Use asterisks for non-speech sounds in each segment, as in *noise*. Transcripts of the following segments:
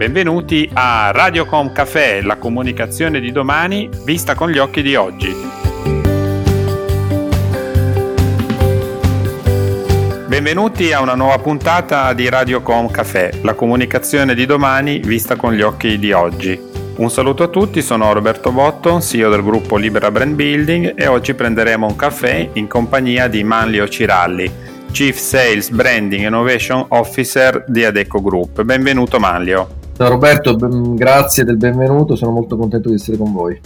Benvenuti a Radiocom Café, la comunicazione di domani vista con gli occhi di oggi. Benvenuti a una nuova puntata di Radiocom Café, la comunicazione di domani vista con gli occhi di oggi. Un saluto a tutti, sono Roberto Botton, CEO del gruppo Libera Brand Building e oggi prenderemo un caffè in compagnia di Manlio Ciralli, Chief Sales Branding Innovation Officer di Adeco Group. Benvenuto Manlio. Ciao Roberto, ben, grazie del benvenuto, sono molto contento di essere con voi.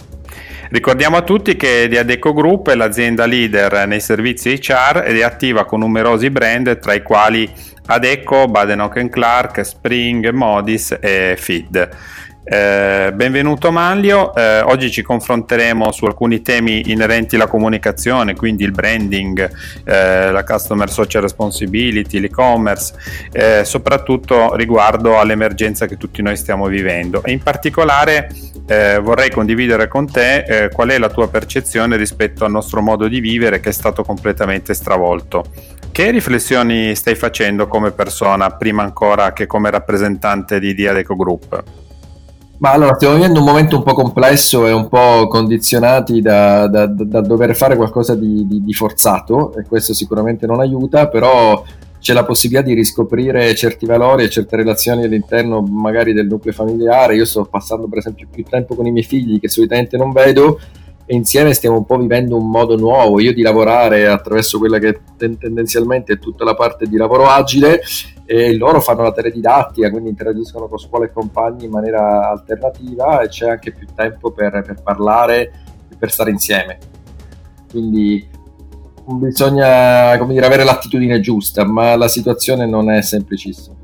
Ricordiamo a tutti che The Adeco Group è l'azienda leader nei servizi HR ed è attiva con numerosi brand tra i quali Adeco, Baden Clark, Spring, Modis e Feed. Eh, benvenuto Manlio, eh, oggi ci confronteremo su alcuni temi inerenti alla comunicazione, quindi il branding, eh, la customer social responsibility, l'e-commerce, eh, soprattutto riguardo all'emergenza che tutti noi stiamo vivendo e in particolare eh, vorrei condividere con te qual è la tua percezione rispetto al nostro modo di vivere che è stato completamente stravolto. Che riflessioni stai facendo come persona prima ancora che come rappresentante di Diadeco Group? Ma allora, stiamo vivendo un momento un po' complesso e un po' condizionati da, da, da dover fare qualcosa di, di, di, forzato e questo sicuramente non aiuta, però c'è la possibilità di riscoprire certi valori e certe relazioni all'interno magari del nucleo familiare. Io sto passando per esempio più tempo con i miei figli che solitamente non vedo e insieme stiamo un po' vivendo un modo nuovo, io di lavorare attraverso quella che tendenzialmente è tutta la parte di lavoro agile e loro fanno la teledidattica, quindi interagiscono con scuole e compagni in maniera alternativa e c'è anche più tempo per, per parlare e per stare insieme. Quindi bisogna dire, avere l'attitudine giusta, ma la situazione non è semplicissima.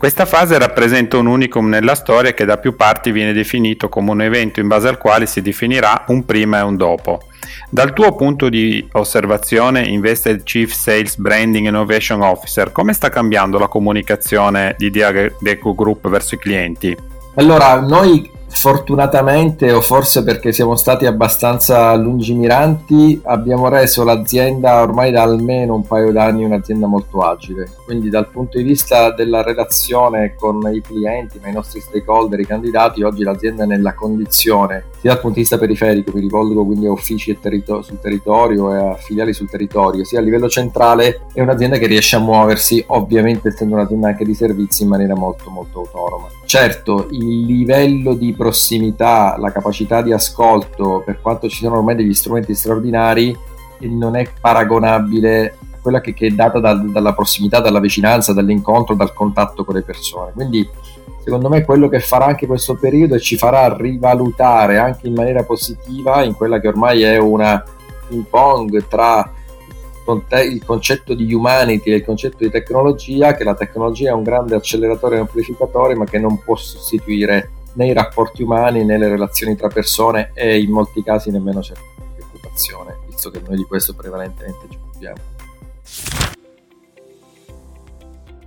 Questa fase rappresenta un unicum nella storia che da più parti viene definito come un evento in base al quale si definirà un prima e un dopo. Dal tuo punto di osservazione, Invested Chief Sales Branding Innovation Officer, come sta cambiando la comunicazione di Diadeco Group verso i clienti? Allora, noi Fortunatamente, o forse perché siamo stati abbastanza lungimiranti, abbiamo reso l'azienda ormai da almeno un paio d'anni un'azienda molto agile. Quindi dal punto di vista della relazione con i clienti, ma i nostri stakeholder, i candidati, oggi l'azienda è nella condizione, sia dal punto di vista periferico, mi rivolgo quindi a uffici territor- sul territorio e a filiali sul territorio, sia a livello centrale, è un'azienda che riesce a muoversi, ovviamente essendo un'azienda anche di servizi, in maniera molto molto autonoma. Certo, il livello di prossimità, la capacità di ascolto, per quanto ci siano ormai degli strumenti straordinari, non è paragonabile a quella che, che è data dal, dalla prossimità, dalla vicinanza, dall'incontro, dal contatto con le persone. Quindi secondo me quello che farà anche questo periodo è ci farà rivalutare anche in maniera positiva in quella che ormai è una ping pong tra il concetto di humanity e il concetto di tecnologia, che la tecnologia è un grande acceleratore e amplificatore, ma che non può sostituire né i rapporti umani né le relazioni tra persone e in molti casi nemmeno c'è preoccupazione, visto che noi di questo prevalentemente ci occupiamo.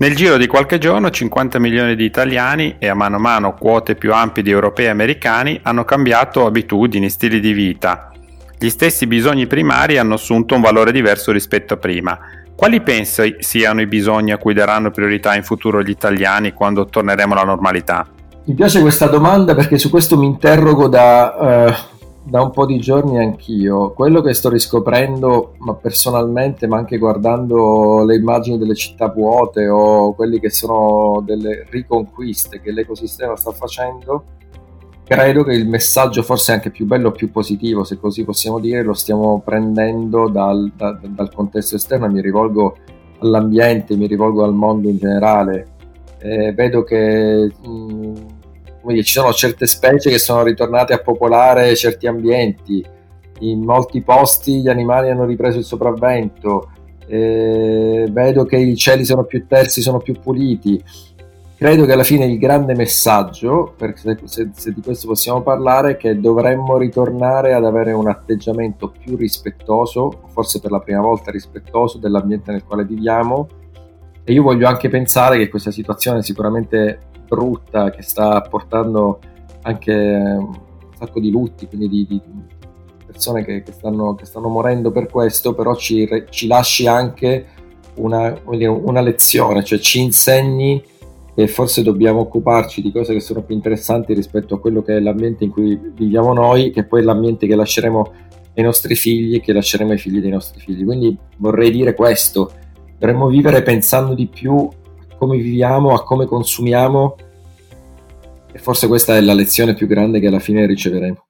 Nel giro di qualche giorno 50 milioni di italiani e a mano a mano quote più ampie di europei e americani hanno cambiato abitudini, stili di vita. Gli stessi bisogni primari hanno assunto un valore diverso rispetto a prima. Quali pensi siano i bisogni a cui daranno priorità in futuro gli italiani quando torneremo alla normalità? Mi piace questa domanda perché su questo mi interrogo da, eh, da, un po' di giorni anch'io. Quello che sto riscoprendo, ma personalmente, ma anche guardando le immagini delle città vuote o quelli che sono delle riconquiste che l'ecosistema sta facendo, credo che il messaggio forse anche più bello, più positivo, se così possiamo dire, lo stiamo prendendo dal, da, dal contesto esterno. Mi rivolgo all'ambiente, mi rivolgo al mondo in generale eh, vedo che mh, mm, dire, ci sono certe specie che sono ritornate a popolare certi ambienti, in molti posti gli animali hanno ripreso il sopravvento, eh, vedo che i cieli sono più terzi, sono più puliti. Credo che alla fine il grande messaggio, se, se, se di questo possiamo parlare, è che dovremmo ritornare ad avere un atteggiamento più rispettoso, forse per la prima volta rispettoso dell'ambiente nel quale viviamo, e io voglio anche pensare che questa situazione sicuramente brutta, che sta portando anche un sacco di lutti, quindi di, di persone che, che, stanno, che, stanno, morendo per questo, però ci, ci lasci anche una, una, lezione, cioè ci insegni e forse dobbiamo occuparci di cose che sono più interessanti rispetto a quello che è l'ambiente in cui viviamo noi, che poi è l'ambiente che lasceremo ai nostri figli e che lasceremo ai figli dei nostri figli. Quindi vorrei dire questo, dovremmo vivere pensando di più come viviamo, a come consumiamo e forse questa è la lezione più grande che alla fine riceveremo.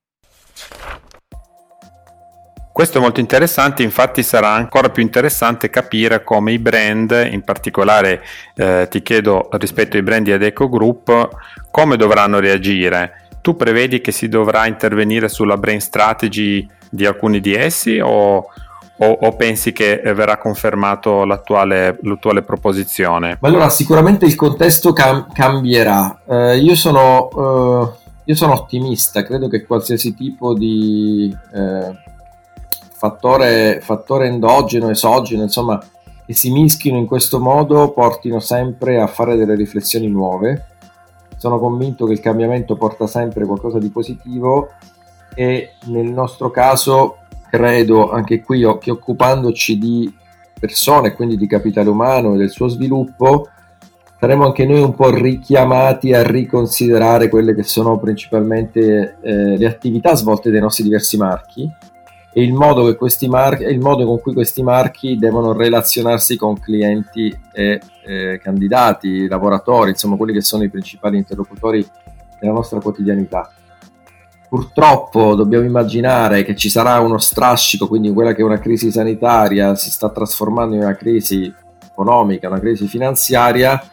Questo è molto interessante, infatti sarà ancora più interessante capire come i brand, in particolare eh, ti chiedo rispetto ai brand di Adeco Group, come dovranno reagire. Tu prevedi che si dovrà intervenire sulla brand strategy di alcuni di essi o, o, o pensi che verrà confermato l'attuale, l'attuale, proposizione? Allora, sicuramente il contesto cam- cambierà. Eh, io, sono, eh, io, sono, ottimista, credo che qualsiasi tipo di eh, fattore, fattore endogeno, esogeno, insomma, che si mischino in questo modo portino sempre a fare delle riflessioni nuove. Sono convinto che il cambiamento porta sempre qualcosa di positivo e nel nostro caso credo anche qui che occupandoci di persone, quindi di capitale umano e del suo sviluppo, saremo anche noi un po' richiamati a riconsiderare quelle che sono principalmente eh, le attività svolte dai nostri diversi marchi e il modo, marchi, il modo con cui questi marchi devono relazionarsi con clienti e eh, candidati, lavoratori, insomma quelli che sono i principali interlocutori della nostra quotidianità. Purtroppo dobbiamo immaginare che ci sarà uno strascico, quindi quella che è una crisi sanitaria si sta trasformando in una crisi economica, una crisi finanziaria.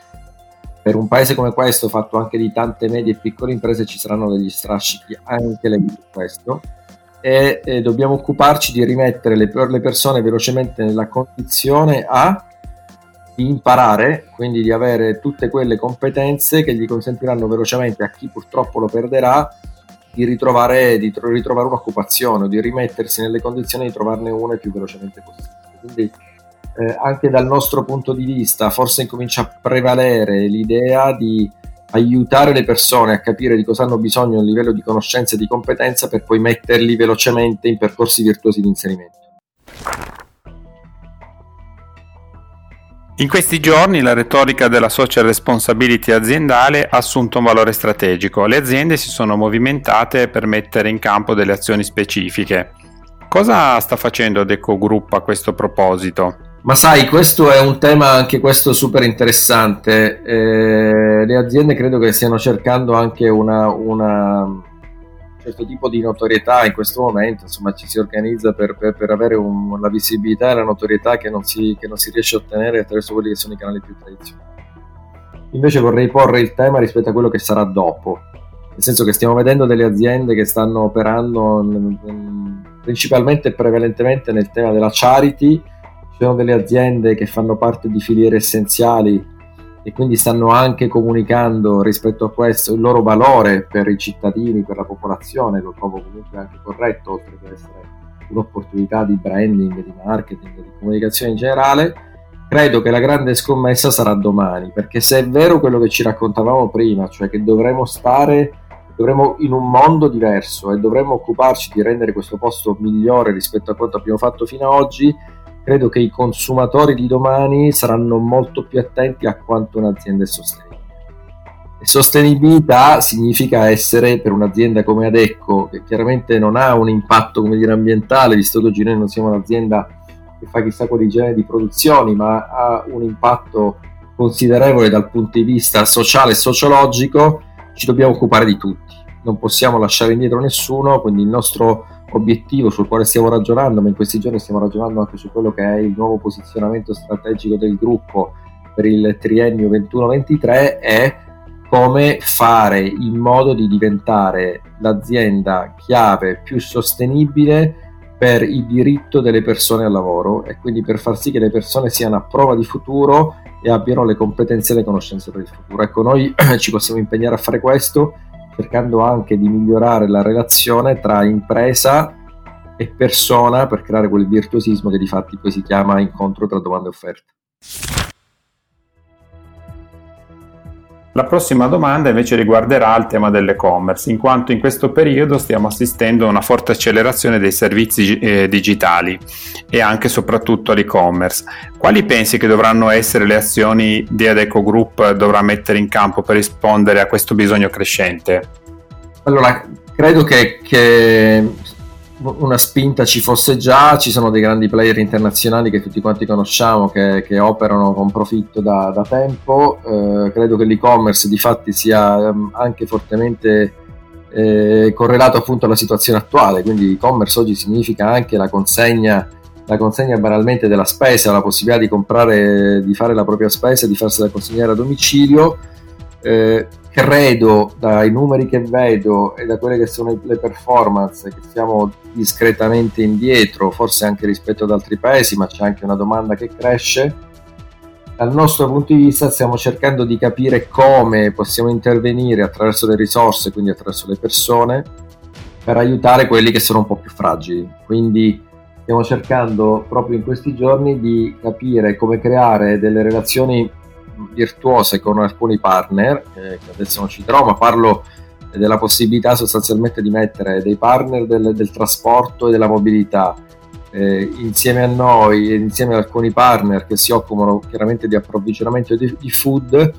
Per un paese come questo, fatto anche di tante medie e piccole imprese, ci saranno degli strascichi anche legati a questo e, e dobbiamo occuparci di rimettere le, le persone velocemente nella condizione a imparare, quindi di avere tutte quelle competenze che gli consentiranno velocemente a chi purtroppo lo perderà di ritrovare, di tro- ritrovare un'occupazione di rimettersi nelle condizioni di trovarne una il più velocemente possibile. Quindi eh, anche dal nostro punto di vista forse incomincia a prevalere l'idea di aiutare le persone a capire di cosa hanno bisogno a livello di conoscenza e di competenza per poi metterli velocemente in percorsi virtuosi di inserimento. In questi giorni la retorica della social responsibility aziendale ha assunto un valore strategico. Le aziende si sono movimentate per mettere in campo delle azioni specifiche. Cosa sta facendo Deco Group a questo proposito? Ma sai, questo è un tema anche questo super interessante. Eh, le aziende credo che stiano cercando anche una, una, certo tipo di notorietà in questo momento, insomma ci si organizza per, per, per avere un, la visibilità e la notorietà che non, si, che non si riesce a ottenere attraverso quelli che sono i canali più tradizionali. Invece vorrei porre il tema rispetto a quello che sarà dopo, nel senso che stiamo vedendo delle aziende che stanno operando principalmente e prevalentemente nel tema della charity, sono delle aziende che fanno parte di filiere essenziali e quindi stanno anche comunicando rispetto a questo il loro valore per i cittadini, per la popolazione, lo trovo comunque anche corretto, oltre che essere un'opportunità di branding, di marketing, di comunicazione in generale. Credo che la grande scommessa sarà domani, perché se è vero quello che ci raccontavamo prima, cioè che dovremo stare dovremo in un mondo diverso e dovremo occuparci di rendere questo posto migliore rispetto a quanto abbiamo fatto fino ad oggi, credo che i consumatori di domani saranno molto più attenti a quanto un'azienda è sostenibile. E sostenibilità significa essere per un'azienda come Adecco, che chiaramente non ha un impatto dire, ambientale, visto che oggi noi non siamo un'azienda che fa chissà quali generi di produzioni, ma ha un impatto considerevole dal punto di vista sociale e sociologico, ci dobbiamo occupare di tutti. Non possiamo lasciare indietro nessuno, quindi il nostro obiettivo sul quale stiamo ragionando, ma in questi giorni stiamo ragionando anche su quello che è il nuovo posizionamento strategico del gruppo per il triennio 21-23 è come fare in modo di diventare l'azienda chiave più sostenibile per il diritto delle persone al lavoro e quindi per far sì che le persone siano a prova di futuro e abbiano le competenze e le conoscenze per il futuro. Ecco, noi *clears throat* ci possiamo impegnare a fare questo cercando anche di migliorare la relazione tra impresa e persona per creare quel virtuosismo che di fatti poi si chiama incontro tra domanda e offerta. La prossima domanda invece riguarderà il tema dell'e-commerce, in quanto in questo periodo stiamo assistendo a una forte accelerazione dei servizi eh, digitali e anche e soprattutto all'e-commerce. Quali pensi che dovranno essere le azioni di Adeco Group dovrà mettere in campo per rispondere a questo bisogno crescente? Allora, credo che, che una spinta ci fosse già, ci sono dei grandi player internazionali che tutti quanti conosciamo che, che operano con profitto da, da tempo, eh, credo che l'e-commerce di fatti sia ehm, anche fortemente eh, correlato appunto alla situazione attuale, quindi e-commerce oggi significa anche la consegna, la consegna banalmente della spesa, la possibilità di comprare, di fare la propria spesa, di farsela consegnare a domicilio. Eh, credo dai numeri che vedo e da quelle che sono le performance che siamo discretamente indietro, forse anche rispetto ad altri paesi, ma c'è anche una domanda che cresce. Dal nostro punto di vista stiamo cercando di capire come possiamo intervenire attraverso le risorse, quindi attraverso le persone, per aiutare quelli che sono un po' più fragili. Quindi stiamo cercando proprio in questi giorni di capire come creare delle relazioni virtuose con alcuni partner, eh, che adesso non citerò, ma parlo della possibilità sostanzialmente di mettere dei partner del, del trasporto e della mobilità eh, insieme a noi e insieme ad alcuni partner che si occupano chiaramente di approvvigionamento di, di food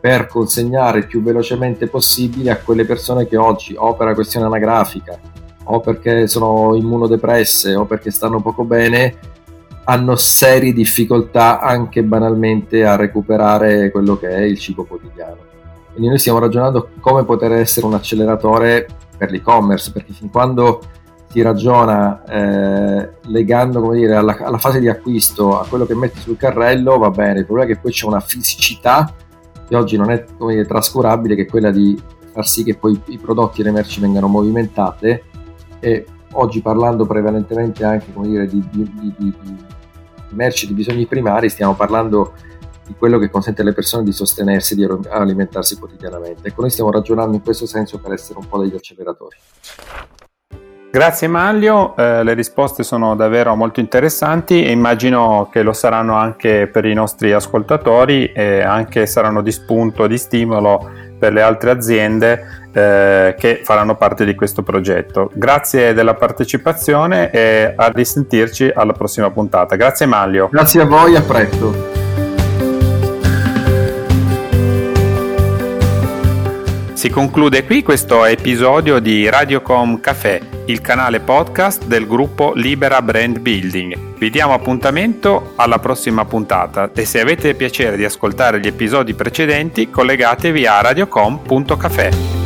per consegnare il più velocemente possibile a quelle persone che oggi o per la questione anagrafica o perché sono immunodepresse o perché stanno poco bene hanno serie difficoltà anche banalmente a recuperare quello che è il cibo quotidiano. Quindi noi stiamo ragionando come poter essere un acceleratore per l'e-commerce, perché fin quando si ragiona eh, legando dire, alla, alla, fase di acquisto a quello che metti sul carrello, va bene, il problema è che poi c'è una fisicità che oggi non è dire, trascurabile, che è quella di far sì che poi i prodotti e le merci vengano movimentate e oggi parlando prevalentemente anche dire, di, di, di, di, merci di bisogni primari, stiamo parlando di quello che consente alle persone di sostenersi, di alimentarsi quotidianamente. Ecco, noi stiamo ragionando in questo senso per essere un po' degli acceleratori. Grazie Maglio, eh, le risposte sono davvero molto interessanti e immagino che lo saranno anche per i nostri ascoltatori e anche saranno di spunto, di stimolo per le altre aziende eh, che faranno parte di questo progetto. Grazie della partecipazione e a risentirci alla prossima puntata. Grazie Maglio. Grazie a voi, a presto. Si conclude qui questo episodio di Radiocom Café, il canale podcast del gruppo Libera Brand Building. Vi diamo appuntamento alla prossima puntata e se avete piacere di ascoltare gli episodi precedenti collegatevi a radiocom.café.